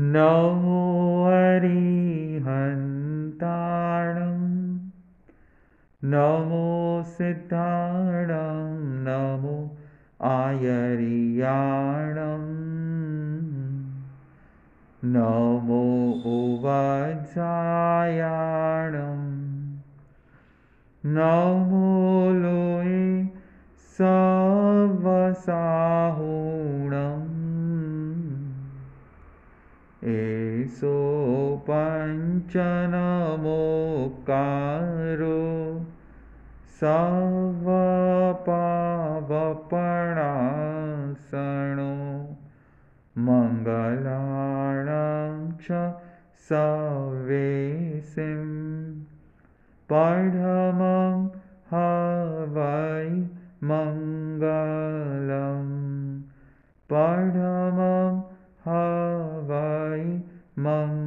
नमो हरिहन्ताणं नमो सिद्धाणं नमो आयर्याणम् नमो उवाजायाणं नमो एषो पञ्चनमोकारो सवपावपणासणो मङ्गलाणां च सवेसिं पढमं हवै मङ्गलम् पढमं mong